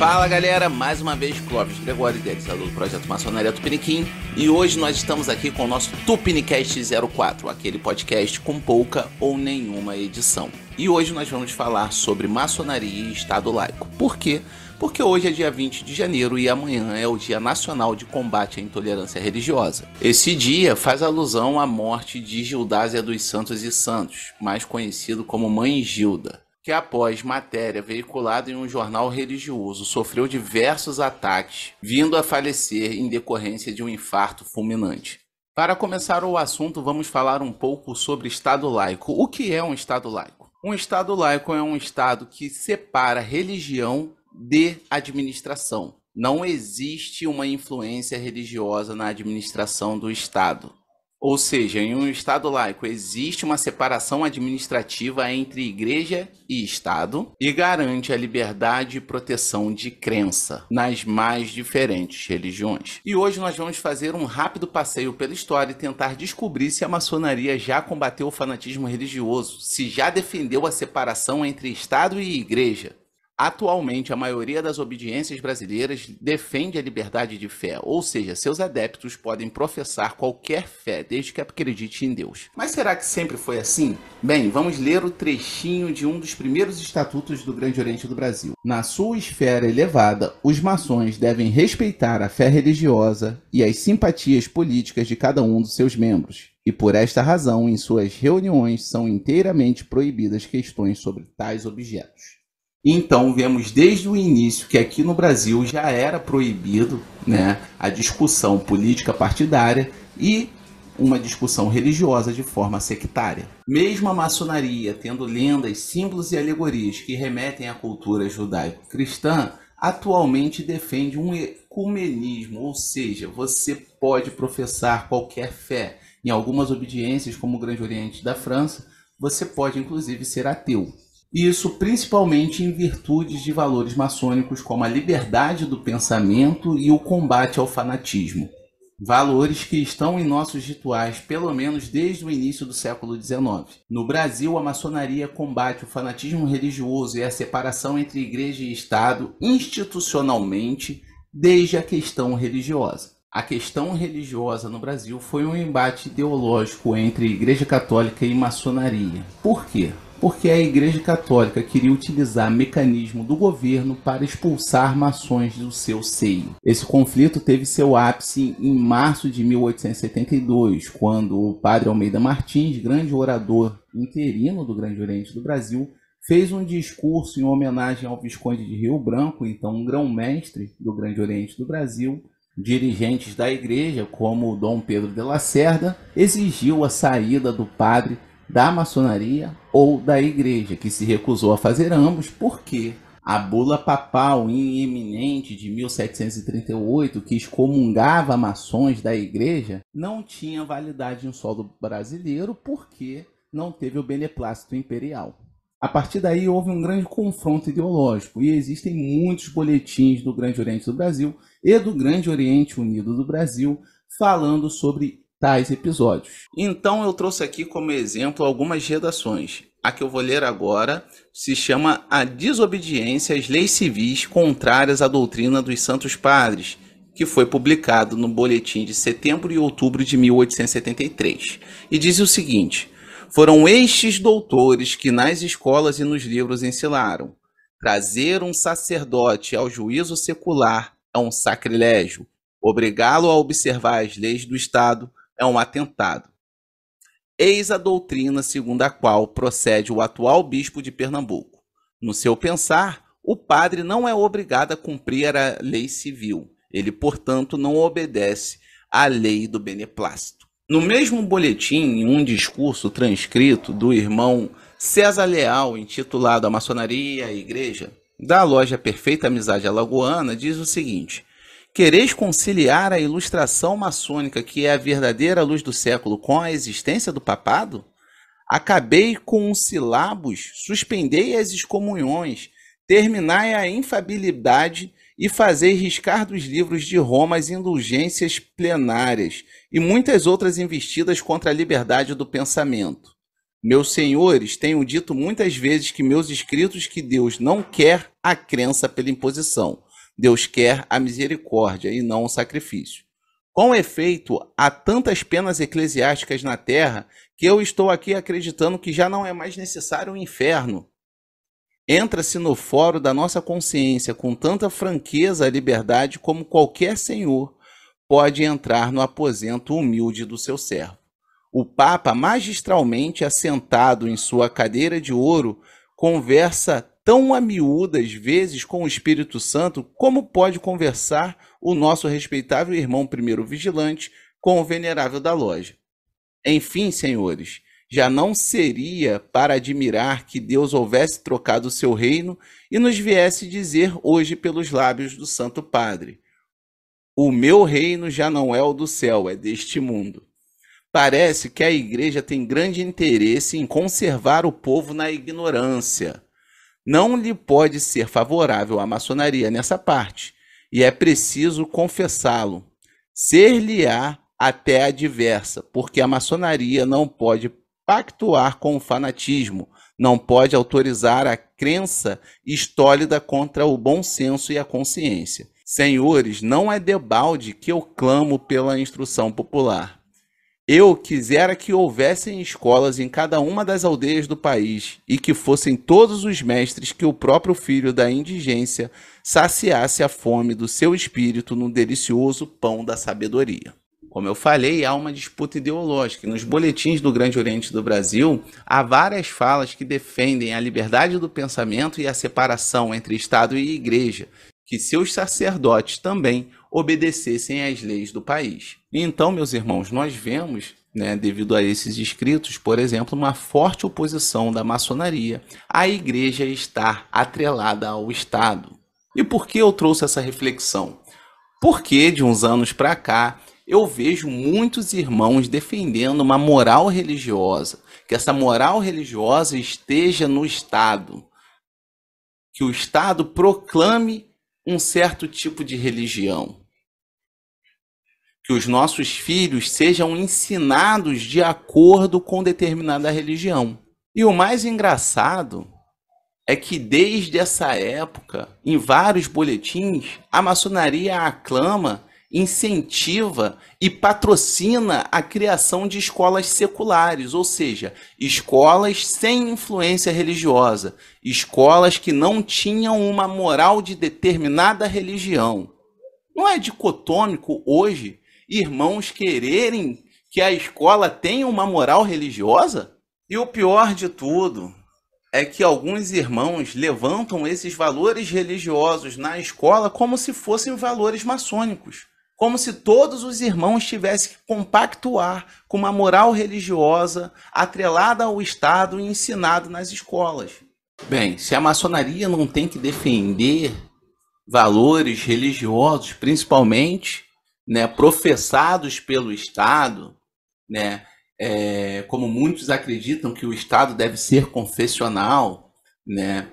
Fala galera, mais uma vez Clóvis Gregório, idealizador do projeto Maçonaria Tupiniquim, e hoje nós estamos aqui com o nosso Tupinicast 04, aquele podcast com pouca ou nenhuma edição. E hoje nós vamos falar sobre maçonaria e Estado laico. Por quê? Porque hoje é dia 20 de janeiro e amanhã é o Dia Nacional de Combate à Intolerância Religiosa. Esse dia faz alusão à morte de Gildásia dos Santos e Santos, mais conhecido como Mãe Gilda que após matéria veiculada em um jornal religioso sofreu diversos ataques, vindo a falecer em decorrência de um infarto fulminante. Para começar o assunto, vamos falar um pouco sobre Estado laico. O que é um Estado laico? Um Estado laico é um Estado que separa religião de administração. Não existe uma influência religiosa na administração do Estado. Ou seja, em um Estado laico existe uma separação administrativa entre igreja e Estado e garante a liberdade e proteção de crença nas mais diferentes religiões. E hoje nós vamos fazer um rápido passeio pela história e tentar descobrir se a maçonaria já combateu o fanatismo religioso, se já defendeu a separação entre Estado e igreja, Atualmente, a maioria das obediências brasileiras defende a liberdade de fé, ou seja, seus adeptos podem professar qualquer fé, desde que acredite em Deus. Mas será que sempre foi assim? Bem, vamos ler o trechinho de um dos primeiros estatutos do Grande Oriente do Brasil. Na sua esfera elevada, os maçons devem respeitar a fé religiosa e as simpatias políticas de cada um dos seus membros. E por esta razão, em suas reuniões são inteiramente proibidas questões sobre tais objetos. Então, vemos desde o início que aqui no Brasil já era proibido né, a discussão política partidária e uma discussão religiosa de forma sectária. Mesmo a maçonaria, tendo lendas, símbolos e alegorias que remetem à cultura judaico-cristã, atualmente defende um ecumenismo, ou seja, você pode professar qualquer fé. Em algumas obediências, como o Grande Oriente da França, você pode inclusive ser ateu. Isso principalmente em virtude de valores maçônicos como a liberdade do pensamento e o combate ao fanatismo. Valores que estão em nossos rituais pelo menos desde o início do século XIX. No Brasil, a maçonaria combate o fanatismo religioso e a separação entre igreja e Estado institucionalmente desde a questão religiosa. A questão religiosa no Brasil foi um embate ideológico entre Igreja Católica e maçonaria. Por quê? Porque a Igreja Católica queria utilizar mecanismo do governo para expulsar maçons do seu seio. Esse conflito teve seu ápice em março de 1872, quando o padre Almeida Martins, grande orador interino do Grande Oriente do Brasil, fez um discurso em homenagem ao Visconde de Rio Branco, então um grão-mestre do Grande Oriente do Brasil, dirigentes da igreja, como Dom Pedro de Lacerda, exigiu a saída do padre da maçonaria ou da igreja, que se recusou a fazer ambos porque a bula papal iminente de 1738, que excomungava maçons da igreja, não tinha validade em solo brasileiro porque não teve o beneplácito imperial. A partir daí houve um grande confronto ideológico e existem muitos boletins do Grande Oriente do Brasil e do Grande Oriente Unido do Brasil falando sobre tais episódios. Então eu trouxe aqui como exemplo algumas redações. A que eu vou ler agora se chama A Desobediência às Leis Civis Contrárias à Doutrina dos Santos Padres, que foi publicado no boletim de setembro e outubro de 1873. E diz o seguinte: Foram estes doutores que nas escolas e nos livros ensinaram. Trazer um sacerdote ao juízo secular é um sacrilégio. Obrigá-lo a observar as leis do Estado é um atentado. Eis a doutrina segundo a qual procede o atual bispo de Pernambuco. No seu pensar, o padre não é obrigado a cumprir a lei civil. Ele, portanto, não obedece à lei do beneplácito. No mesmo boletim, em um discurso transcrito do irmão César Leal, intitulado A Maçonaria e a Igreja, da loja Perfeita Amizade Alagoana, diz o seguinte: Quereis conciliar a ilustração maçônica, que é a verdadeira luz do século, com a existência do papado? Acabei com os silabos, suspendei as excomunhões, terminai a infabilidade e fazei riscar dos livros de Roma as indulgências plenárias e muitas outras investidas contra a liberdade do pensamento. Meus senhores, tenho dito muitas vezes que meus escritos que Deus não quer a crença pela imposição Deus quer a misericórdia e não o sacrifício. Com efeito, há tantas penas eclesiásticas na terra que eu estou aqui acreditando que já não é mais necessário o inferno. Entra-se no fórum da nossa consciência com tanta franqueza e liberdade como qualquer senhor pode entrar no aposento humilde do seu servo. O Papa, magistralmente assentado em sua cadeira de ouro, conversa tão a miúdas vezes com o Espírito Santo como pode conversar o nosso respeitável irmão primeiro vigilante com o venerável da loja. Enfim, senhores, já não seria para admirar que Deus houvesse trocado o seu reino e nos viesse dizer hoje pelos lábios do Santo Padre: O meu reino já não é o do céu, é deste mundo. Parece que a igreja tem grande interesse em conservar o povo na ignorância. Não lhe pode ser favorável a maçonaria nessa parte, e é preciso confessá-lo. Ser-lhe-á até adversa, porque a maçonaria não pode pactuar com o fanatismo, não pode autorizar a crença estólida contra o bom senso e a consciência. Senhores, não é debalde que eu clamo pela instrução popular. Eu quisera que houvessem escolas em cada uma das aldeias do país e que fossem todos os mestres que o próprio filho da indigência saciasse a fome do seu espírito no delicioso pão da sabedoria. Como eu falei, há uma disputa ideológica. Nos boletins do Grande Oriente do Brasil, há várias falas que defendem a liberdade do pensamento e a separação entre Estado e Igreja, que seus sacerdotes também obedecessem às leis do país. Então, meus irmãos, nós vemos, né, devido a esses escritos, por exemplo, uma forte oposição da maçonaria à igreja estar atrelada ao Estado. E por que eu trouxe essa reflexão? Porque de uns anos para cá eu vejo muitos irmãos defendendo uma moral religiosa, que essa moral religiosa esteja no Estado, que o Estado proclame um certo tipo de religião que os nossos filhos sejam ensinados de acordo com determinada religião. E o mais engraçado é que desde essa época, em vários boletins, a maçonaria aclama, incentiva e patrocina a criação de escolas seculares, ou seja, escolas sem influência religiosa, escolas que não tinham uma moral de determinada religião. Não é dicotômico hoje irmãos quererem que a escola tenha uma moral religiosa? E o pior de tudo é que alguns irmãos levantam esses valores religiosos na escola como se fossem valores maçônicos. Como se todos os irmãos tivessem que compactuar com uma moral religiosa atrelada ao Estado e ensinado nas escolas. Bem, se a maçonaria não tem que defender valores religiosos, principalmente, né, professados pelo Estado, né, é, como muitos acreditam que o Estado deve ser confessional, né,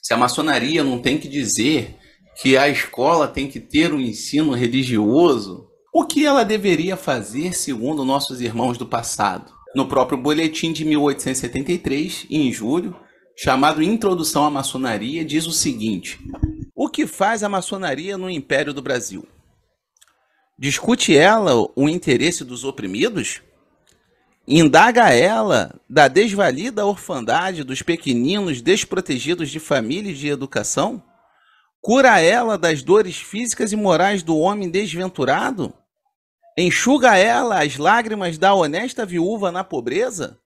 se a maçonaria não tem que dizer que a escola tem que ter um ensino religioso, o que ela deveria fazer segundo nossos irmãos do passado? No próprio boletim de 1873, em julho, chamado Introdução à Maçonaria, diz o seguinte: O que faz a maçonaria no Império do Brasil? Discute ela o interesse dos oprimidos? Indaga ela da desvalida orfandade dos pequeninos desprotegidos de família e de educação? Cura ela das dores físicas e morais do homem desventurado? Enxuga ela as lágrimas da honesta viúva na pobreza?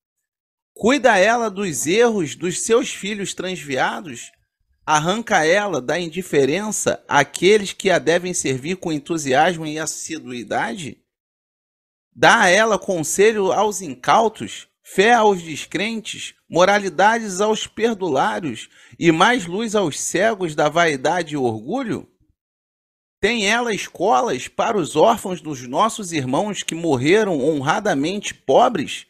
Cuida ela dos erros dos seus filhos transviados? Arranca ela da indiferença aqueles que a devem servir com entusiasmo e assiduidade? Dá a ela conselho aos incautos, fé aos descrentes, moralidades aos perdulários e mais luz aos cegos da vaidade e orgulho? Tem ela escolas para os órfãos dos nossos irmãos que morreram honradamente pobres?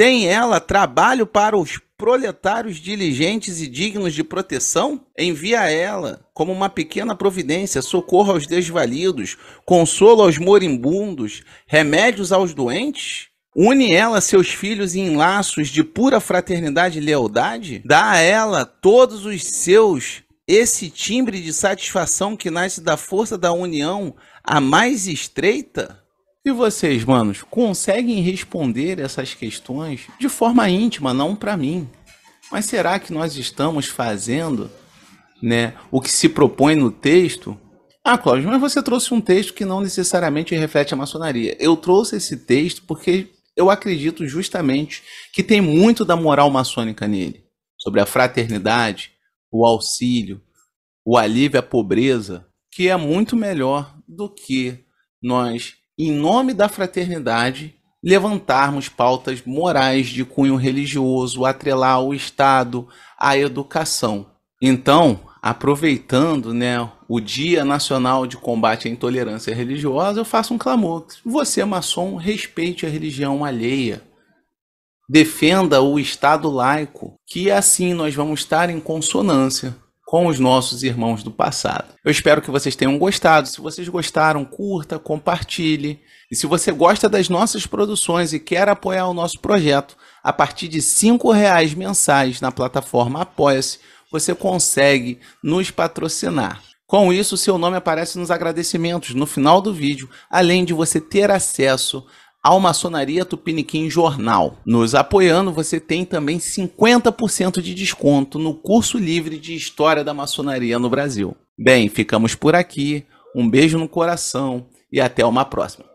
Tem ela trabalho para os proletários diligentes e dignos de proteção? Envia ela, como uma pequena providência, socorro aos desvalidos, consolo aos moribundos, remédios aos doentes? Une ela seus filhos em laços de pura fraternidade e lealdade? Dá a ela todos os seus esse timbre de satisfação que nasce da força da união a mais estreita? E vocês, manos, conseguem responder essas questões de forma íntima, não para mim. Mas será que nós estamos fazendo, né, o que se propõe no texto? Ah, Cláudio, mas você trouxe um texto que não necessariamente reflete a maçonaria. Eu trouxe esse texto porque eu acredito justamente que tem muito da moral maçônica nele, sobre a fraternidade, o auxílio, o alívio à pobreza, que é muito melhor do que nós, em nome da fraternidade, levantarmos pautas morais de cunho religioso, atrelar o Estado à educação. Então, aproveitando né, o Dia Nacional de Combate à Intolerância Religiosa, eu faço um clamor. Você, maçom, respeite a religião alheia. Defenda o Estado laico, que assim nós vamos estar em consonância com os nossos irmãos do passado. Eu espero que vocês tenham gostado. Se vocês gostaram, curta, compartilhe. E se você gosta das nossas produções e quer apoiar o nosso projeto, a partir de R$ reais mensais na plataforma Apoia-se, você consegue nos patrocinar. Com isso, seu nome aparece nos agradecimentos no final do vídeo, além de você ter acesso ao Maçonaria Tupiniquim Jornal. Nos apoiando, você tem também 50% de desconto no curso livre de História da Maçonaria no Brasil. Bem, ficamos por aqui. Um beijo no coração e até uma próxima.